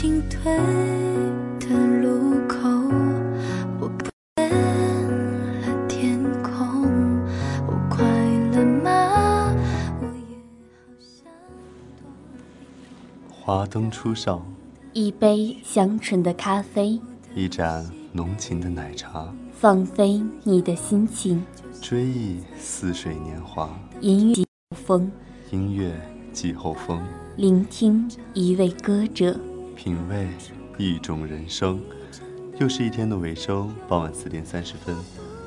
进退的路口，我不见了天空。我快乐吗？我也好想躲华灯初上，一杯香醇的咖啡，一盏浓情的奶茶，放飞你的心情。追忆似水年华，音乐季后风，音乐季后风，聆听一位歌者。品味一种人生。又是一天的尾声，傍晚四点三十分，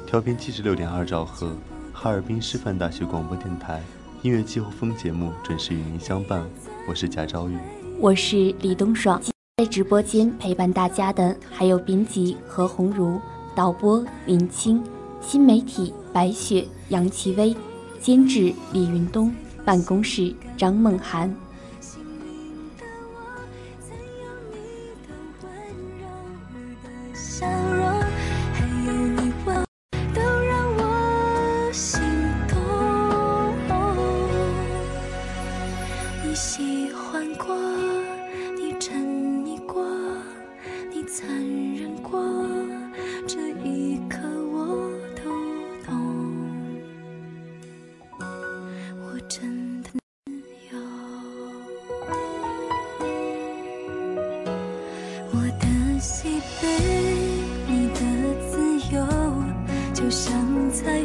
调频七十六点二兆赫，哈尔滨师范大学广播电台音乐季候风节目准时与您相伴。我是贾昭宇，我是李东爽。在直播间陪伴大家的还有编辑何鸿儒、导播林青、新媒体白雪、杨奇薇、监制李云东、办公室张梦涵。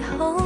头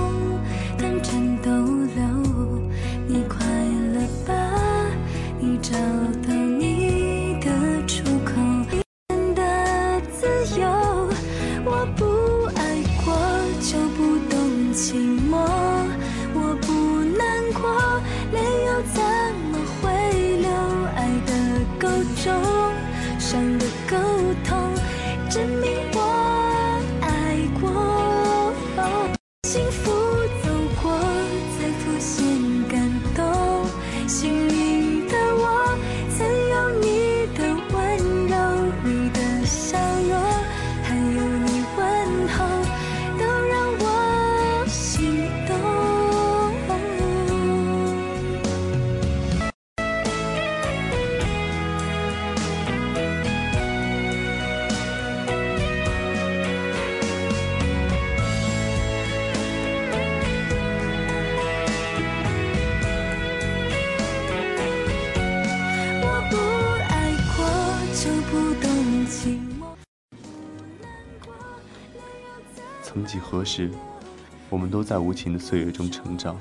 在无情的岁月中成长，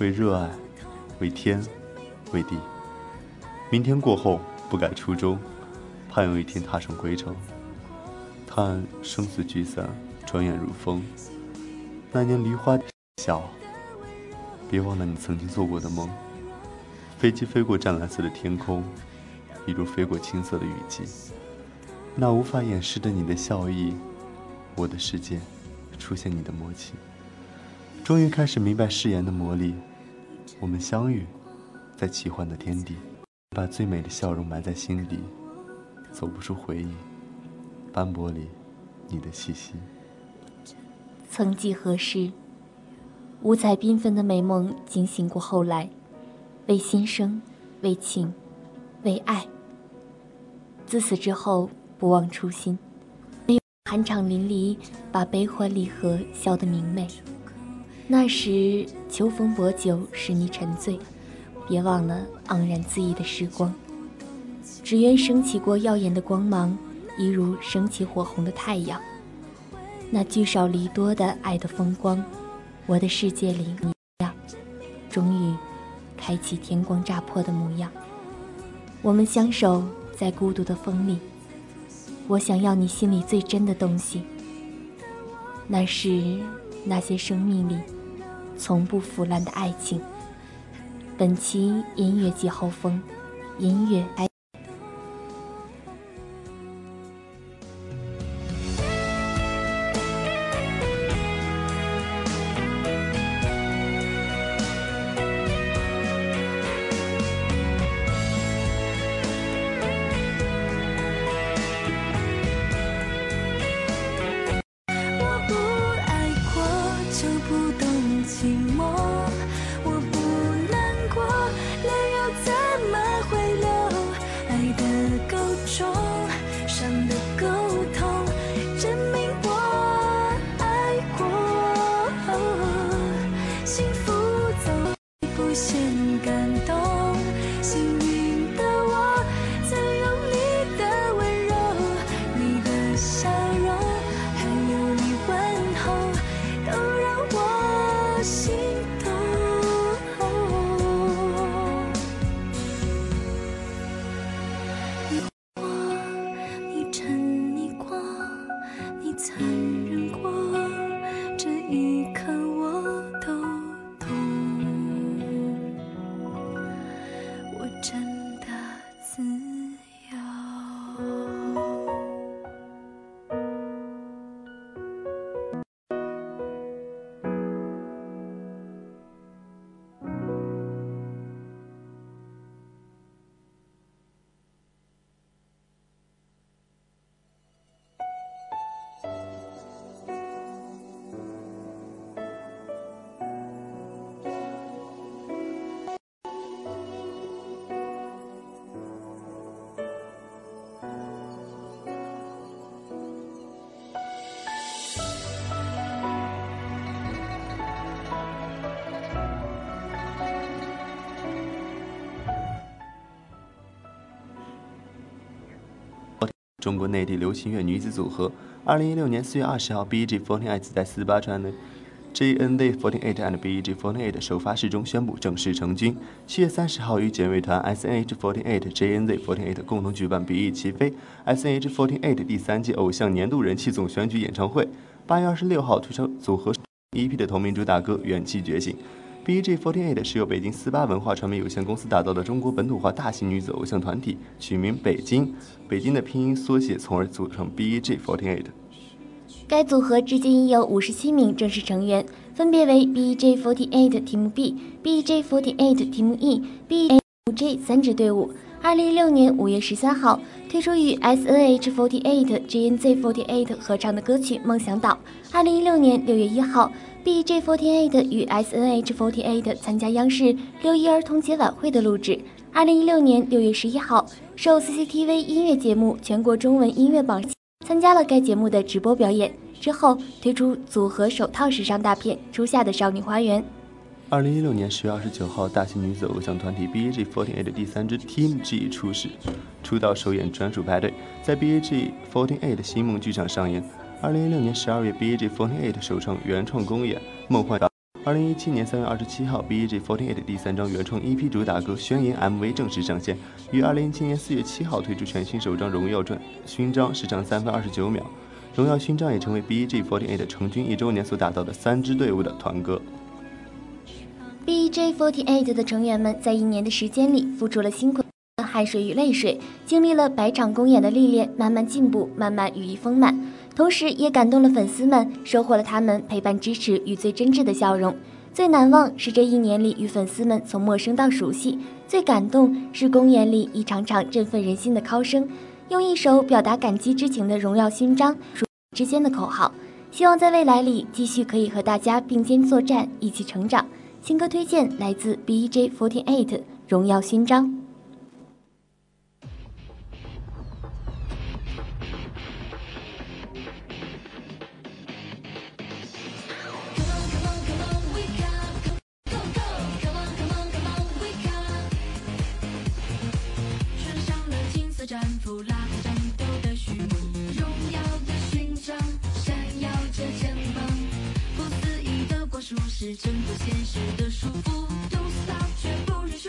为热爱，为天，为地。明天过后，不改初衷，盼有一天踏上归程。叹生死聚散，转眼如风。那年梨花笑，别忘了你曾经做过的梦。飞机飞过湛蓝色的天空，一如飞过青色的雨季。那无法掩饰的你的笑意，我的世界出现你的默契。终于开始明白誓言的魔力，我们相遇在奇幻的天地，把最美的笑容埋在心底，走不出回忆，斑驳里你的气息。曾几何时，五彩缤纷的美梦惊醒过后来，为心生，为情，为爱。自此之后，不忘初心。寒场淋漓，把悲欢离合笑得明媚。那时秋风薄酒，使你沉醉，别忘了盎然恣意的时光。只愿升起过耀眼的光芒，一如升起火红的太阳。那聚少离多的爱的风光，我的世界里你样，终于开启天光乍破的模样。我们相守在孤独的风里，我想要你心里最真的东西。那是那些生命里从不腐烂的爱情。本期音乐季后风，音乐中国内地流行乐女子组合。二零一六年四月二十号，B.E.G. Forty Eight 在四八川媒 GNZ Forty Eight and B.E.G. Forty Eight 首发式中宣布正式成军。七月三十号，与姐妹团 S.N.H. Forty Eight、J.N.Z. Forty Eight 共同举办 B.E. 齐飞 S.N.H. Forty Eight 第三届偶像年度人气总选举演唱会。八月二十六号，推出组合 EP 的同名主打歌《元气觉醒》。BEG48 是由北京四八文化传媒有限公司打造的中国本土化大型女子偶像团体，取名“北京”，北京的拼音缩写，从而组成 BEG48。该组合至今已有五十七名正式成员，分别为 BEG48 Team B、BEG48 Team E、BEG 三支队伍。二零一六年五月十三号，推出与 SNH48、JNZ48 合唱的歌曲《梦想岛》。二零一六年六月一号。BEG48 与 SNH48 参加央视六一儿童节晚会的录制。二零一六年六月十一号，受 CCTV 音乐节目全国中文音乐榜参加了该节目的直播表演。之后推出组合首套时尚大片《初夏的少女花园》。二零一六年十月二十九号，大型女子偶像团体 bag four eight 的第三支 Team G 出世，出道首演专属派对在 bag four eight 的星梦剧场上演。二零一六年十二月 bag four eight 首创原创公演《梦幻岛》。二零一七年三月二十七号，BEG48 第三张原创 EP 主打歌《宣言》MV 正式上线，于二零一七年四月七号推出全新首张荣耀传勋章，时长三分二十九秒。荣耀勋章也成为 BEG48 成军一周年所打造的三支队伍的团歌。BEG48 的成员们在一年的时间里付出了辛苦的汗水与泪水，经历了百场公演的历练，慢慢进步，慢慢羽翼丰满。同时，也感动了粉丝们，收获了他们陪伴、支持与最真挚的笑容。最难忘是这一年里与粉丝们从陌生到熟悉，最感动是公演里一场场振奋人心的敲声，用一首表达感激之情的荣耀勋章之间的口号。希望在未来里继续可以和大家并肩作战，一起成长。新歌推荐来自 bej forty eight 荣耀勋章是挣脱现实的束缚。打死他绝不认输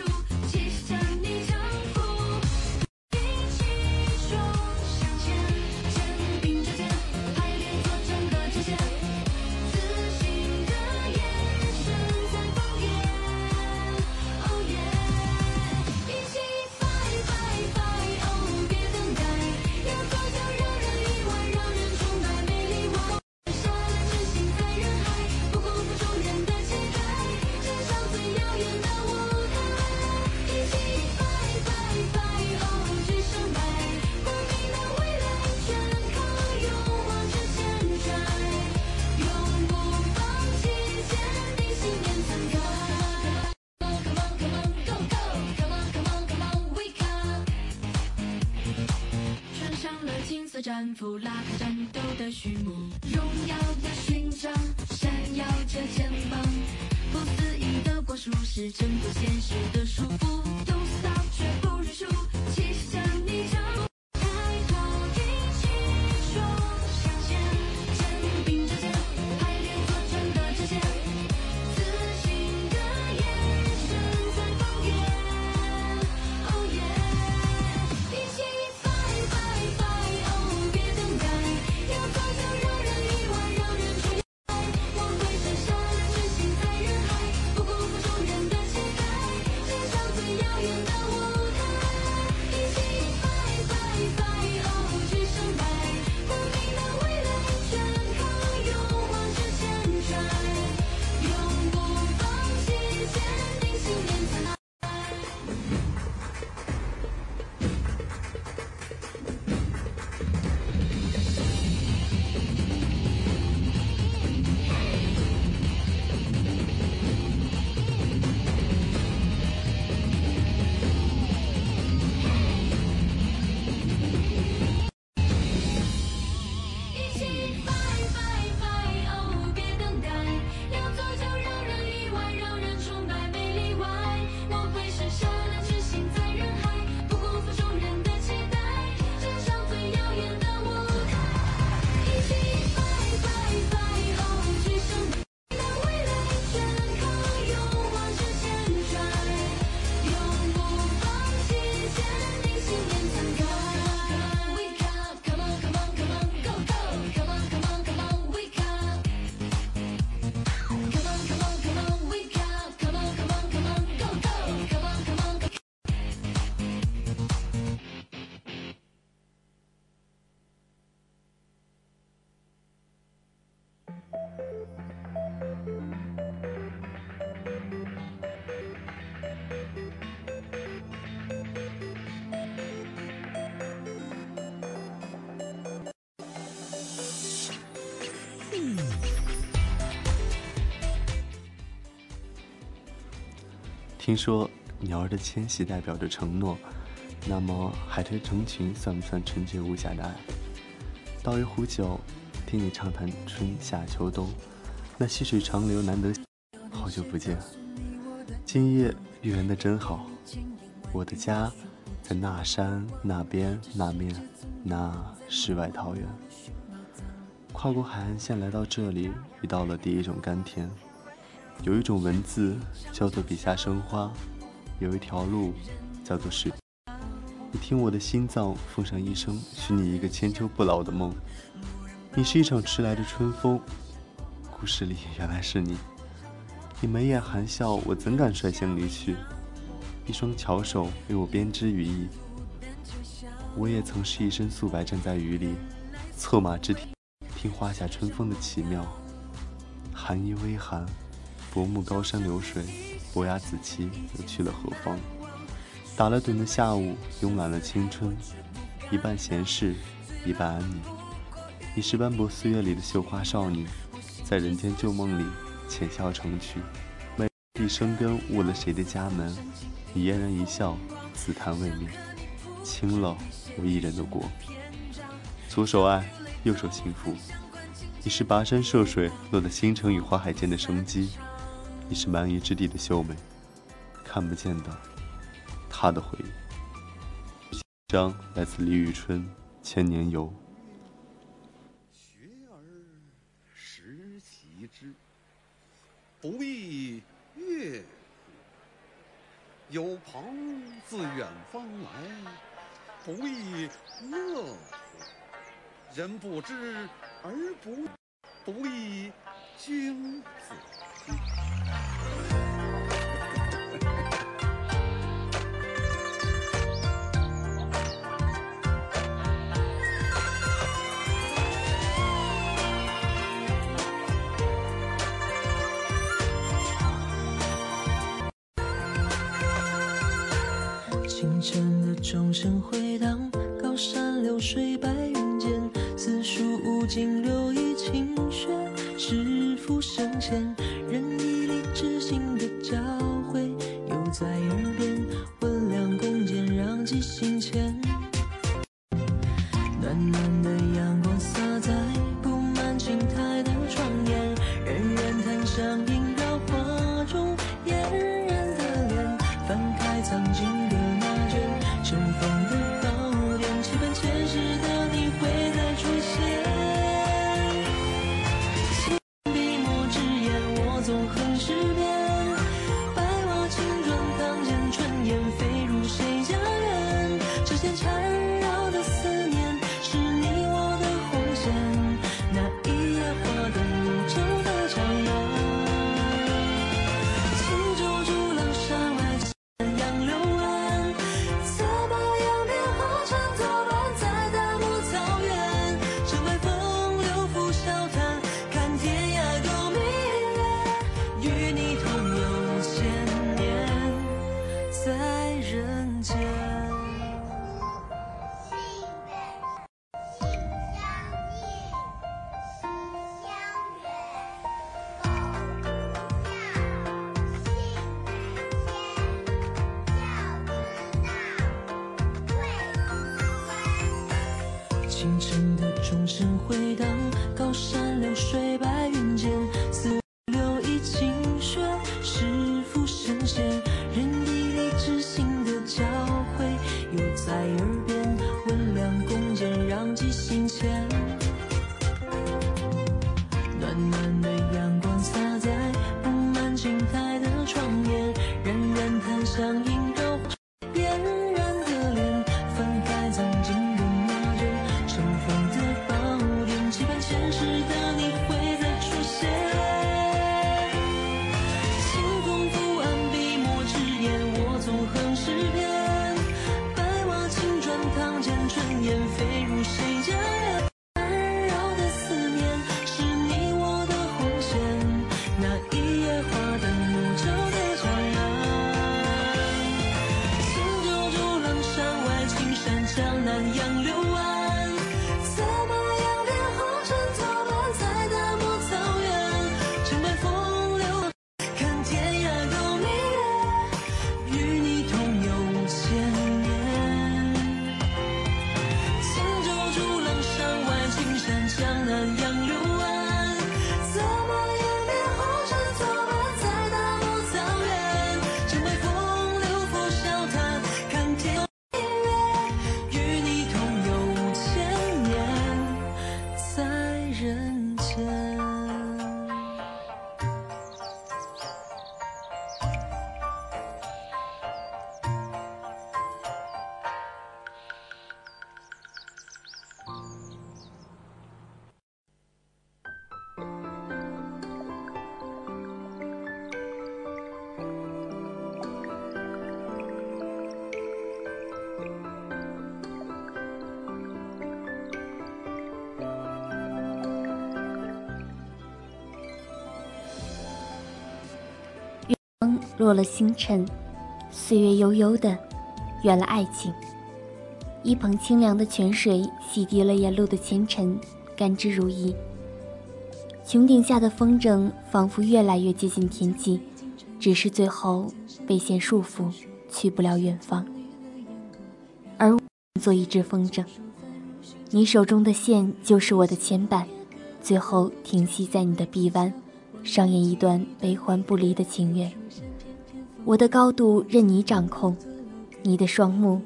听说鸟儿的迁徙代表着承诺，那么海豚成群算不算纯洁无瑕的爱？倒一壶酒，听你畅谈春夏秋冬，那细水长流难得。好久不见，今夜圆的真好。我的家在那山那边那面那世外桃源。跨过海岸线来到这里，遇到了第一种甘甜。有一种文字叫做笔下生花，有一条路叫做时。你听我的心脏奉上一生许你一个千秋不老的梦。你是一场迟来的春风，故事里原来是你。你眉眼含笑，我怎敢率先离去？一双巧手为我编织羽翼。我也曾是一身素白站在雨里，策马之听，听花下春风的奇妙。寒意微寒。薄暮高山流水，伯牙子期又去了何方？打了盹的下午，慵懒了青春，一半闲适，一半安宁。你是斑驳岁月里的绣花少女，在人间旧梦里浅笑成趣。美丽生根误了谁的家门？你嫣然一笑，紫檀未灭，清冷无一人的国。左手爱，右手幸福。你是跋山涉水落得星辰与花海间的生机，你是蛮夷之地的秀美看不见的他的回忆。将来自李宇春千年游。学而时习之不亦说乎？有朋自远方来不亦乐乎？人不知而不愠不亦君子。钟声回荡，高山流水，白云间，四书五经，六艺琴弦，师傅生前。落了星辰，岁月悠悠的远了爱情。一捧清凉的泉水洗涤了沿路的纤尘，甘之如饴。穹顶下的风筝仿佛越来越接近天际，只是最后被线束缚，去不了远方。而做一只风筝，你手中的线就是我的牵绊，最后停息在你的臂弯，上演一段悲欢不离的情缘。我的高度任你掌控，你的双目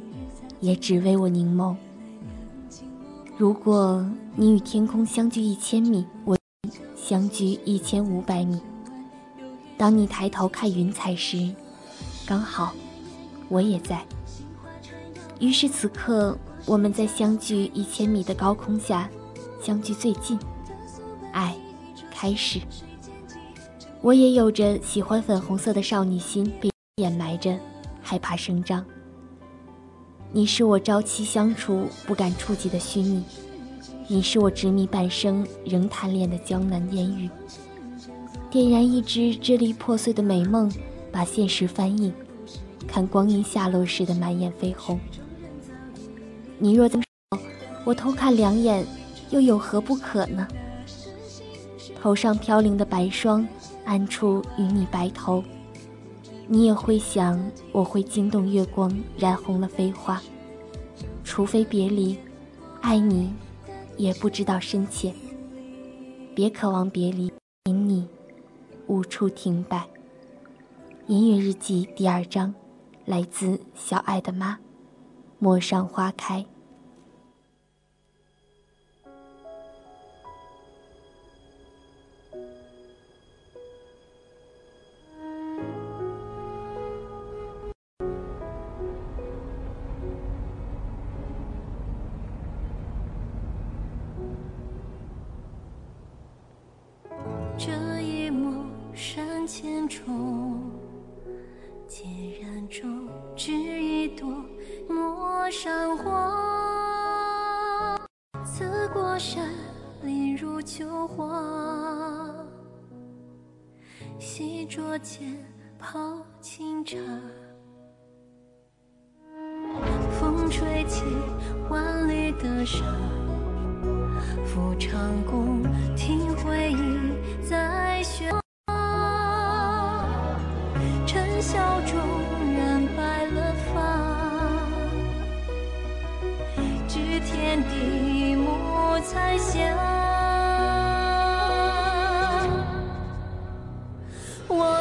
也只为我凝眸。如果你与天空相距一千米，我相距一千五百米。当你抬头看云彩时，刚好我也在。于是此刻，我们在相距一千米的高空下，相距最近，爱开始。我也有着喜欢粉红色的少女心，被掩埋着，害怕声张。你是我朝夕相处不敢触及的虚拟，你是我执迷半生仍贪恋的江南烟雨。点燃一支支离破碎的美梦，把现实翻印，看光阴下落时的满眼绯红。你若在，我偷看两眼，又有何不可呢？头上飘零的白霜，暗处与你白头。你也会想，我会惊动月光，染红了飞花。除非别离，爱你，也不知道深浅。别渴望别离，因你无处停摆。音乐日记第二章，来自小爱的妈。陌上花开。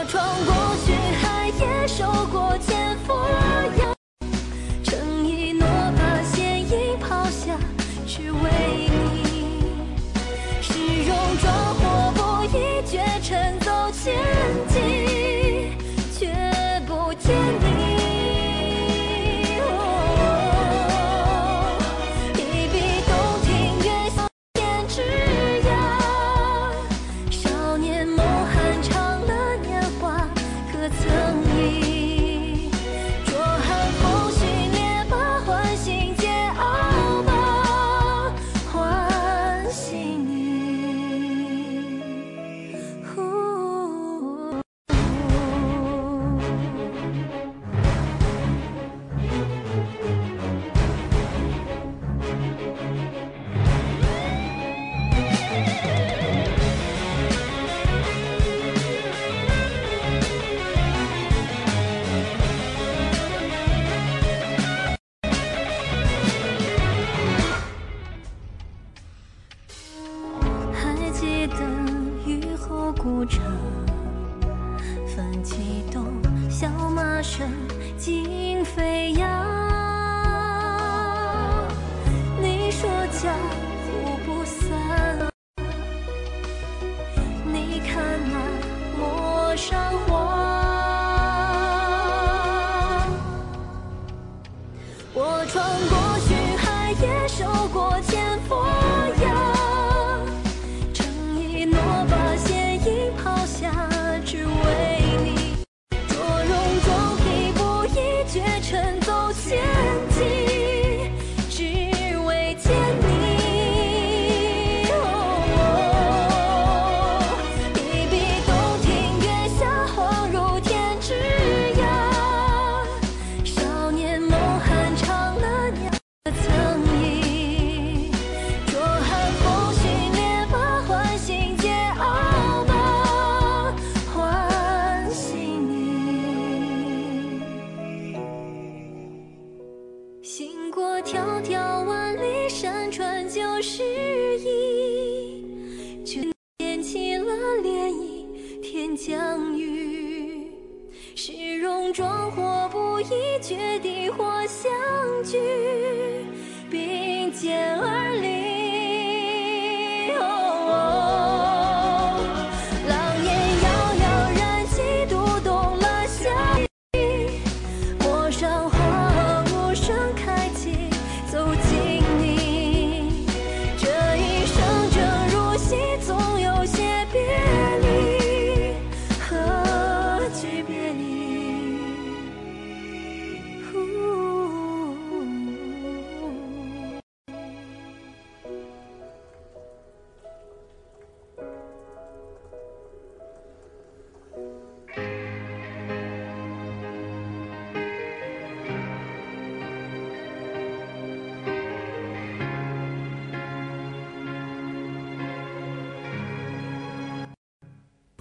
闯过巡海，也守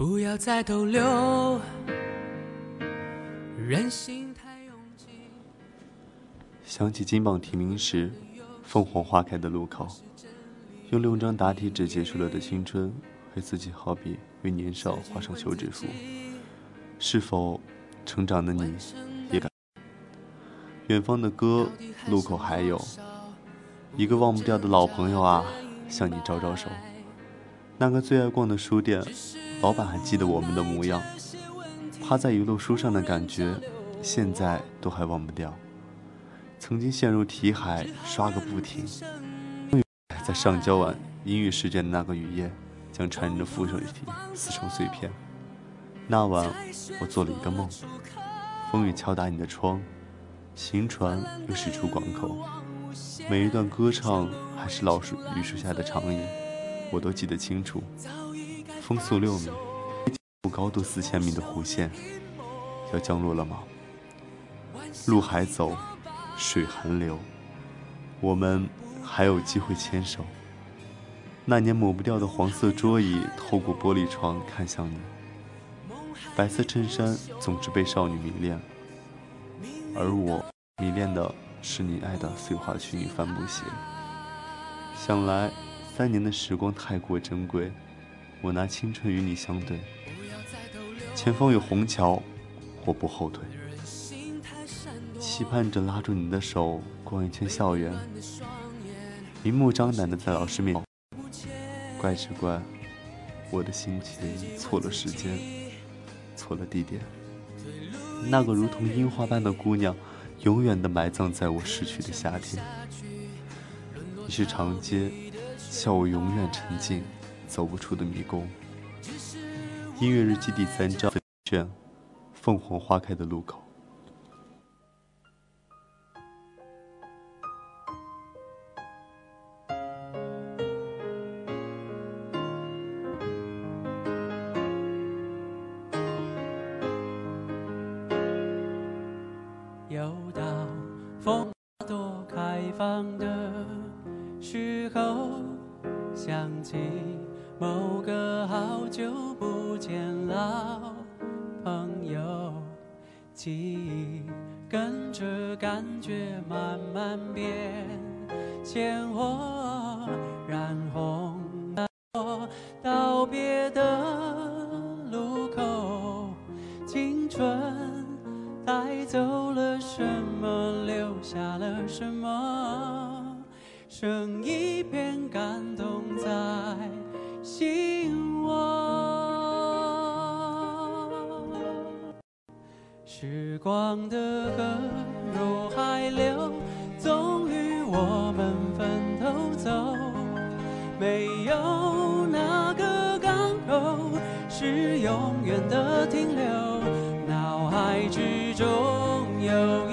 不要再逗留，人心太拥挤。想起金榜题名时，凤凰花开的路口，用六张答题纸结束了的青春，为自己好比为年少画上休止符。是否成长的你也感？远方的歌，路口还有一个忘不掉的老朋友啊，向你招招手。那个最爱逛的书店，老板还记得我们的模样，趴在一摞书上的感觉，现在都还忘不掉。曾经陷入题海，刷个不停。在上交晚英语试卷的那个雨夜，将缠人的复数题撕成碎片。那晚，我做了一个梦，风雨敲打你的窗，行船又驶出港口，每一段歌唱还是老树榆树下的长影，我都记得清楚。风速六米，高度四千米的弧线，要降落了吗？路还走，水还流，我们还有机会牵手。那年抹不掉的黄色桌椅，透过玻璃窗看向你。白色衬衫总是被少女迷恋，而我迷恋的是你爱的碎花裙与帆布鞋。想来三年的时光太过珍贵，我拿青春与你相对。前方有虹桥，我不后退，期盼着拉住你的手逛一圈校园，明目张胆的在老师面前。怪只怪我的心情错了时间，错了地点。那个如同樱花般的姑娘，永远的埋葬在我逝去的夏天。你是长街，笑我永远沉浸走不出的迷宫。音乐日记第三章卷，凤凰花开的路口。什么？剩一片感动在心窝。时光的河入海流，终于我们分头走。没有哪个港口是永远的停留。脑海之中有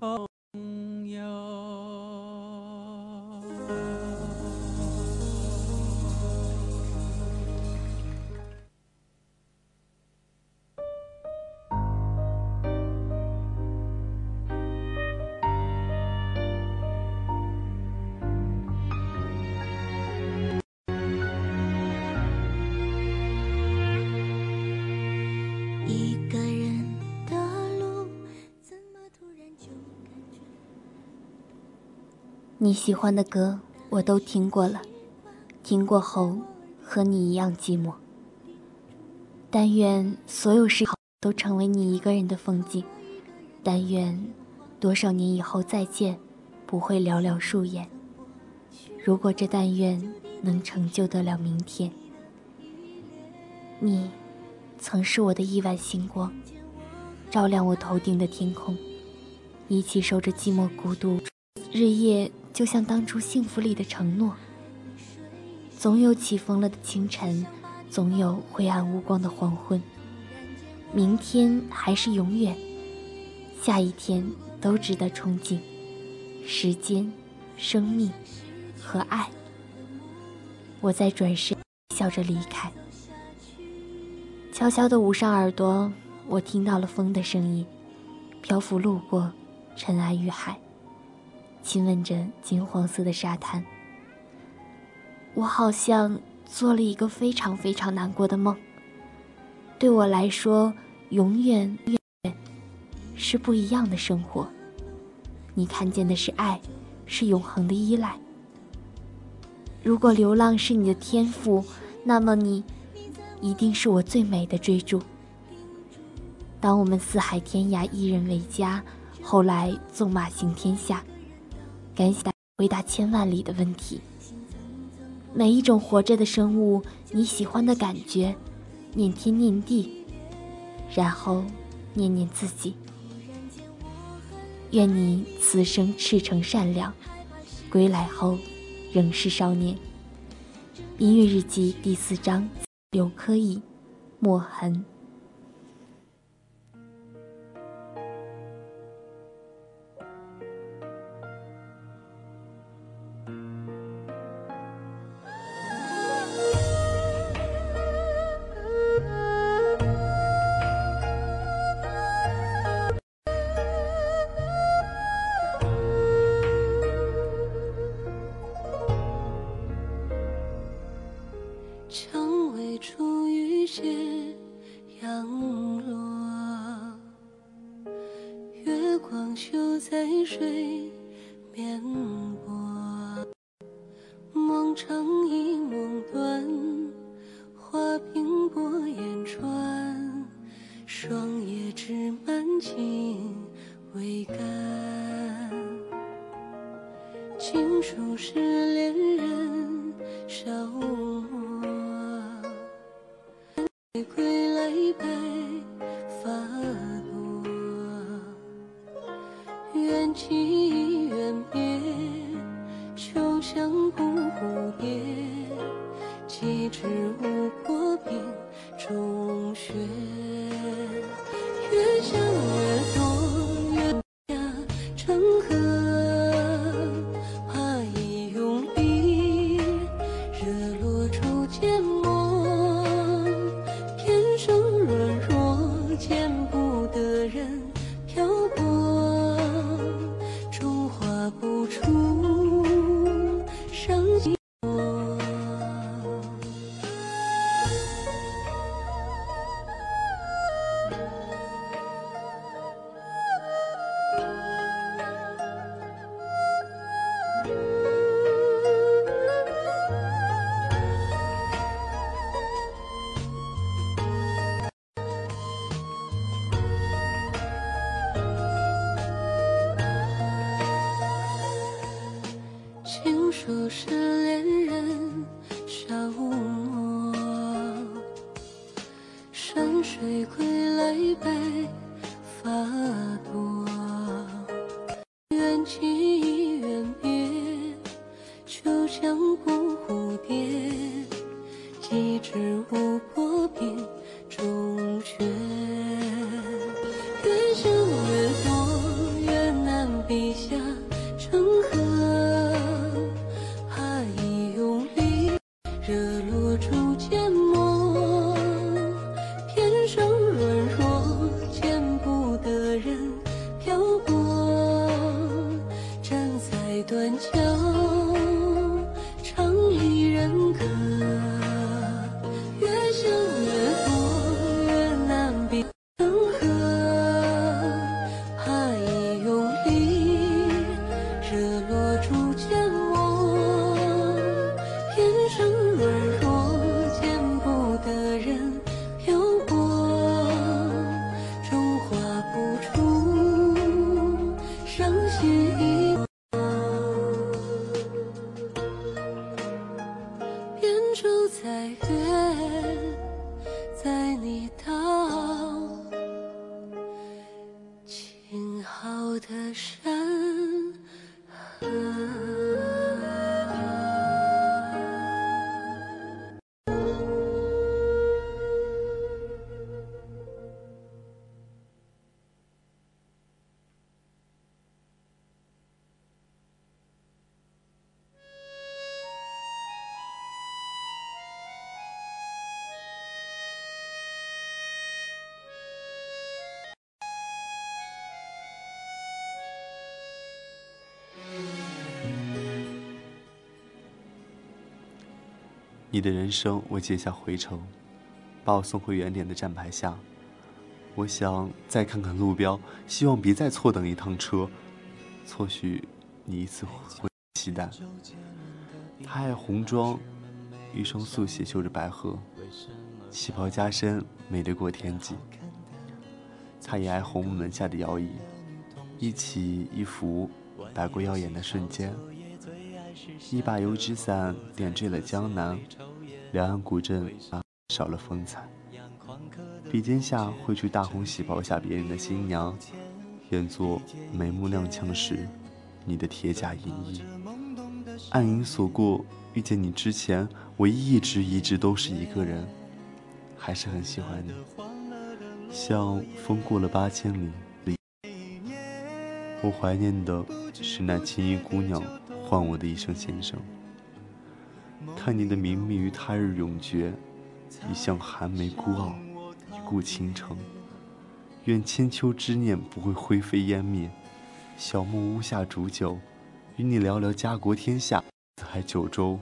朋友。你喜欢的歌我都听过了，听过后和你一样寂寞。但愿所有事都成为你一个人的风景，但愿多少年以后再见，不会寥寥数言。如果这但愿能成就得了明天，你曾是我的亿万星光，照亮我头顶的天空，一起守着寂寞孤独，日夜就像当初幸福里的承诺。总有起风了的清晨，总有灰暗无光的黄昏。明天还是永远，下一天都值得憧憬。时间、生命和爱，我在转身笑着离开。悄悄地捂上耳朵，我听到了风的声音，漂浮路过尘埃与海，亲吻着金黄色的沙滩。我好像做了一个非常非常难过的梦。对我来说，永远是不一样的生活。你看见的是爱，是永恒的依赖。如果流浪是你的天赋，那么你一定是我最美的追逐。当我们四海天涯一人为家，后来纵马行天下，敢想回答千万里的问题。每一种活着的生物，你喜欢的感觉，念天念地，然后念念自己。愿你此生赤诚善良，归来后仍是少年。音乐日记第四章，刘珂义，墨痕。谁归来白发多，你的人生我接下回程，把我送回原点的站牌下。我想再看看路标，希望别再错等一趟车。错许你一次回期待。他爱红妆，一双素鞋绣着白鹤，旗袍加身，美得过天际。他也爱红木门下的摇椅，一起一伏，摆过耀眼的瞬间。一把油纸伞点缀了江南，两岸古镇啊少了风采。笔尖下绘出大红喜袍下别人的新娘，演作眉目踉跄时你的铁甲银衣。暗影所过，遇见你之前，我一直一直都是一个人，还是很喜欢你，像风过了八千里。我怀念的是那青衣姑娘唤我的一声先生。看你的明媚于他日永绝，一向寒梅孤傲，一顾倾城。愿千秋之念不会灰飞烟灭。小木屋下煮酒，与你聊聊家国天下。四海九州，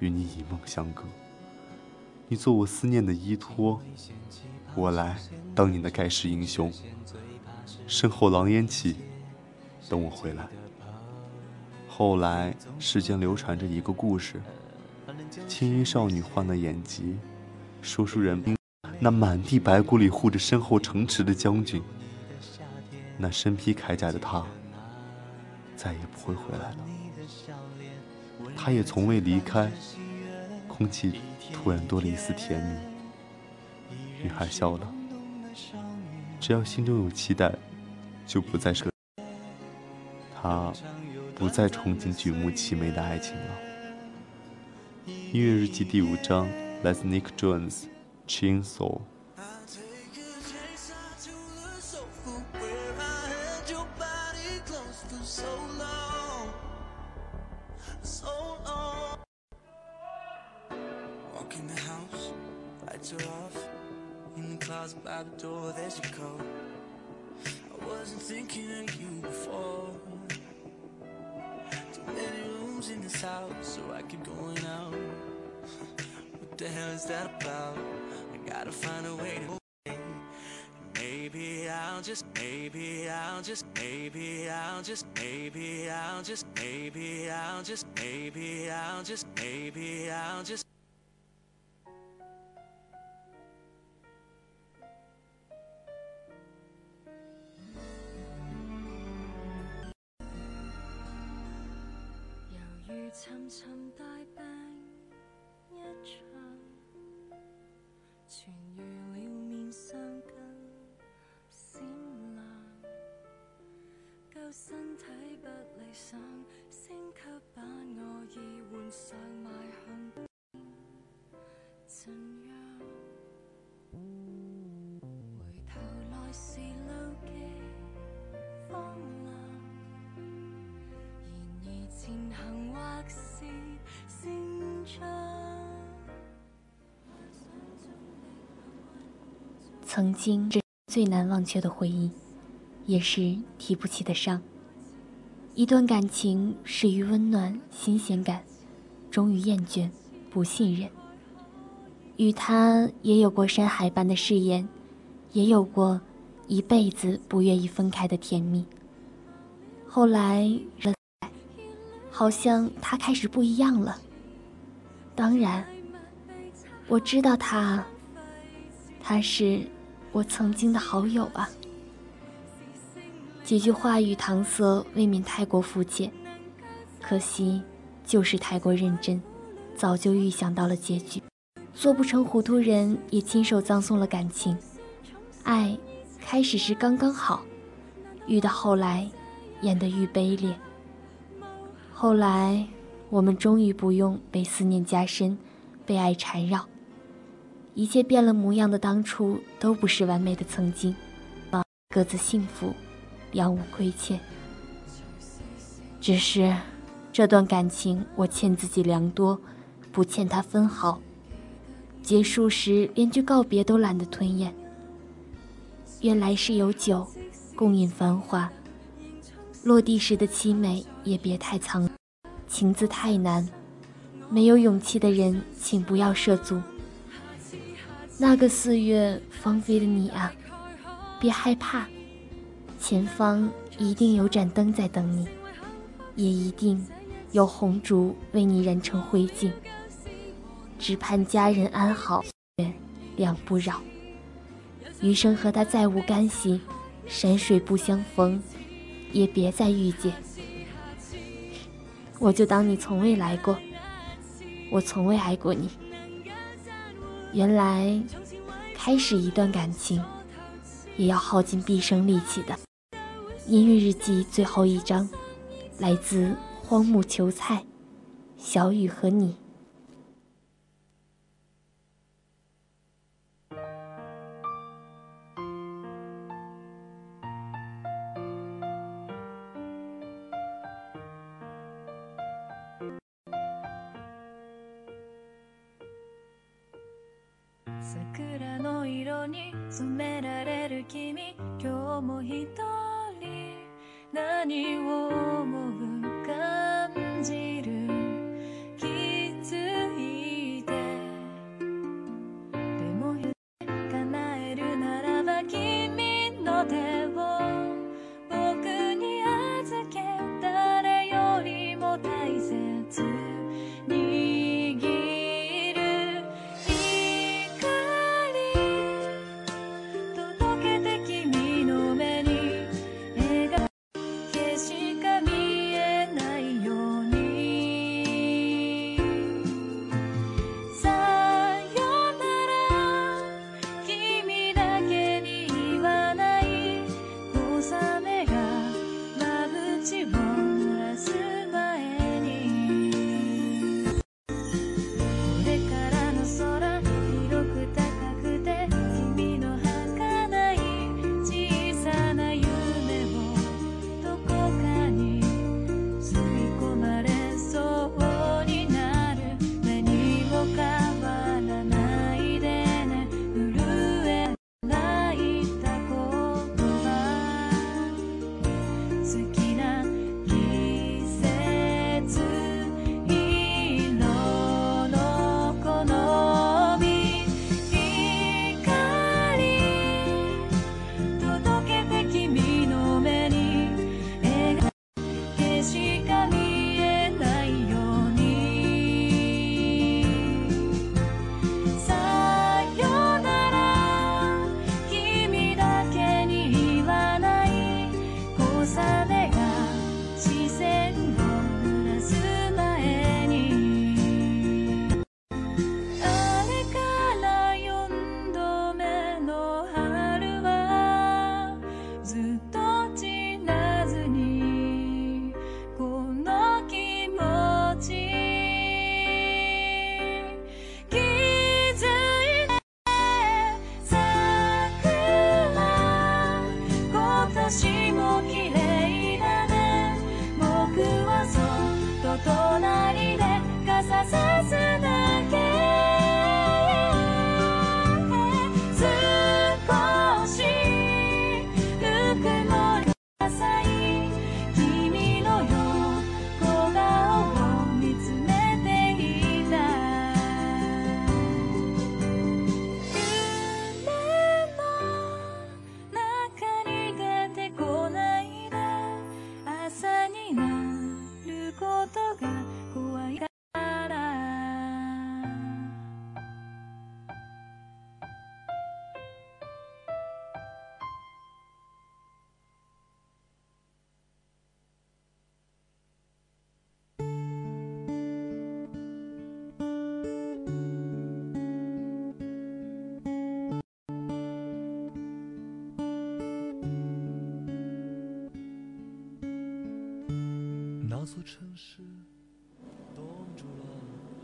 与你以梦相隔。你做我思念的依托，我来当你的盖世英雄。身后狼烟起，等我回来。后来，世间流传着一个故事：青衣少女患了眼疾，说书人那满地白骨里护着身后城池的将军，那身披铠甲的他，再也不会回来了。他也从未离开，空气突然多了一丝甜蜜。女孩笑了，只要心中有期待，就不再舍。他不再憧憬举目齐眉的爱情了。音乐日记第五章来自 Nick Jones，《Chainsaw》。I'll just, maybe I'll just, maybe I'll just, maybe I'll just, maybe I'll just, maybe I'll just, maybe I'll just. Maybe I'll just 曾经这最难忘却的回忆，也是提不起的伤。一段感情始于温暖、新鲜感，终于厌倦、不信任。与他也有过山海般的誓言，也有过一辈子不愿意分开的甜蜜。后来，好像他开始不一样了。当然，我知道他，他是我曾经的好友啊。几句话语搪塞，未免太过肤浅。可惜，就是太过认真，早就预想到了结局。做不成糊涂人，也亲手葬送了感情。爱，开始时刚刚好，遇到后来，演得愈卑劣。后来，我们终于不用被思念加深，被爱缠绕。一切变了模样的当初，都不是完美的曾经。各自幸福，杳无亏欠。只是，这段感情我欠自己良多，不欠他分毫。结束时，连句告别都懒得吞咽。愿来世有酒，共饮繁华。落地时的凄美，也别太苍。情字太难，没有勇气的人，请不要涉足。那个四月芳菲的你啊，别害怕，前方一定有盏灯在等你，也一定有红烛为你燃成灰烬。只盼家人安好，两不扰。余生和他再无干系，山水不相逢，也别再遇见。我就当你从未来过，我从未爱过你。原来，开始一段感情，也要耗尽毕生力气的。音乐日记最后一章，来自荒木求菜，小雨和你。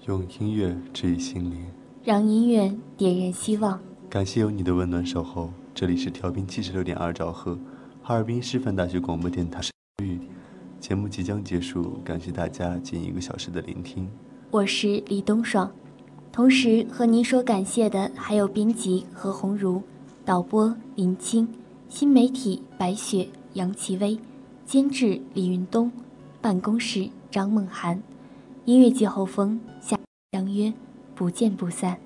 用音乐治愈心灵，让音乐点燃希望。感谢有你的温暖守候。这里是调频七十六点二兆赫，哈尔滨师范大学广播电台。节目即将结束，感谢大家近一个小时的聆听。我是李东爽，同时和您说感谢的还有编辑何鸿儒、导播林青、新媒体白雪、杨奇薇、监制李云东、办公室张梦涵、音乐季后风下相约，不见不散。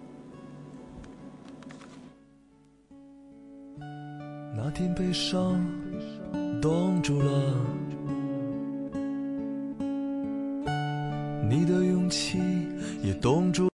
那天悲伤冻住了，你的勇气也冻住。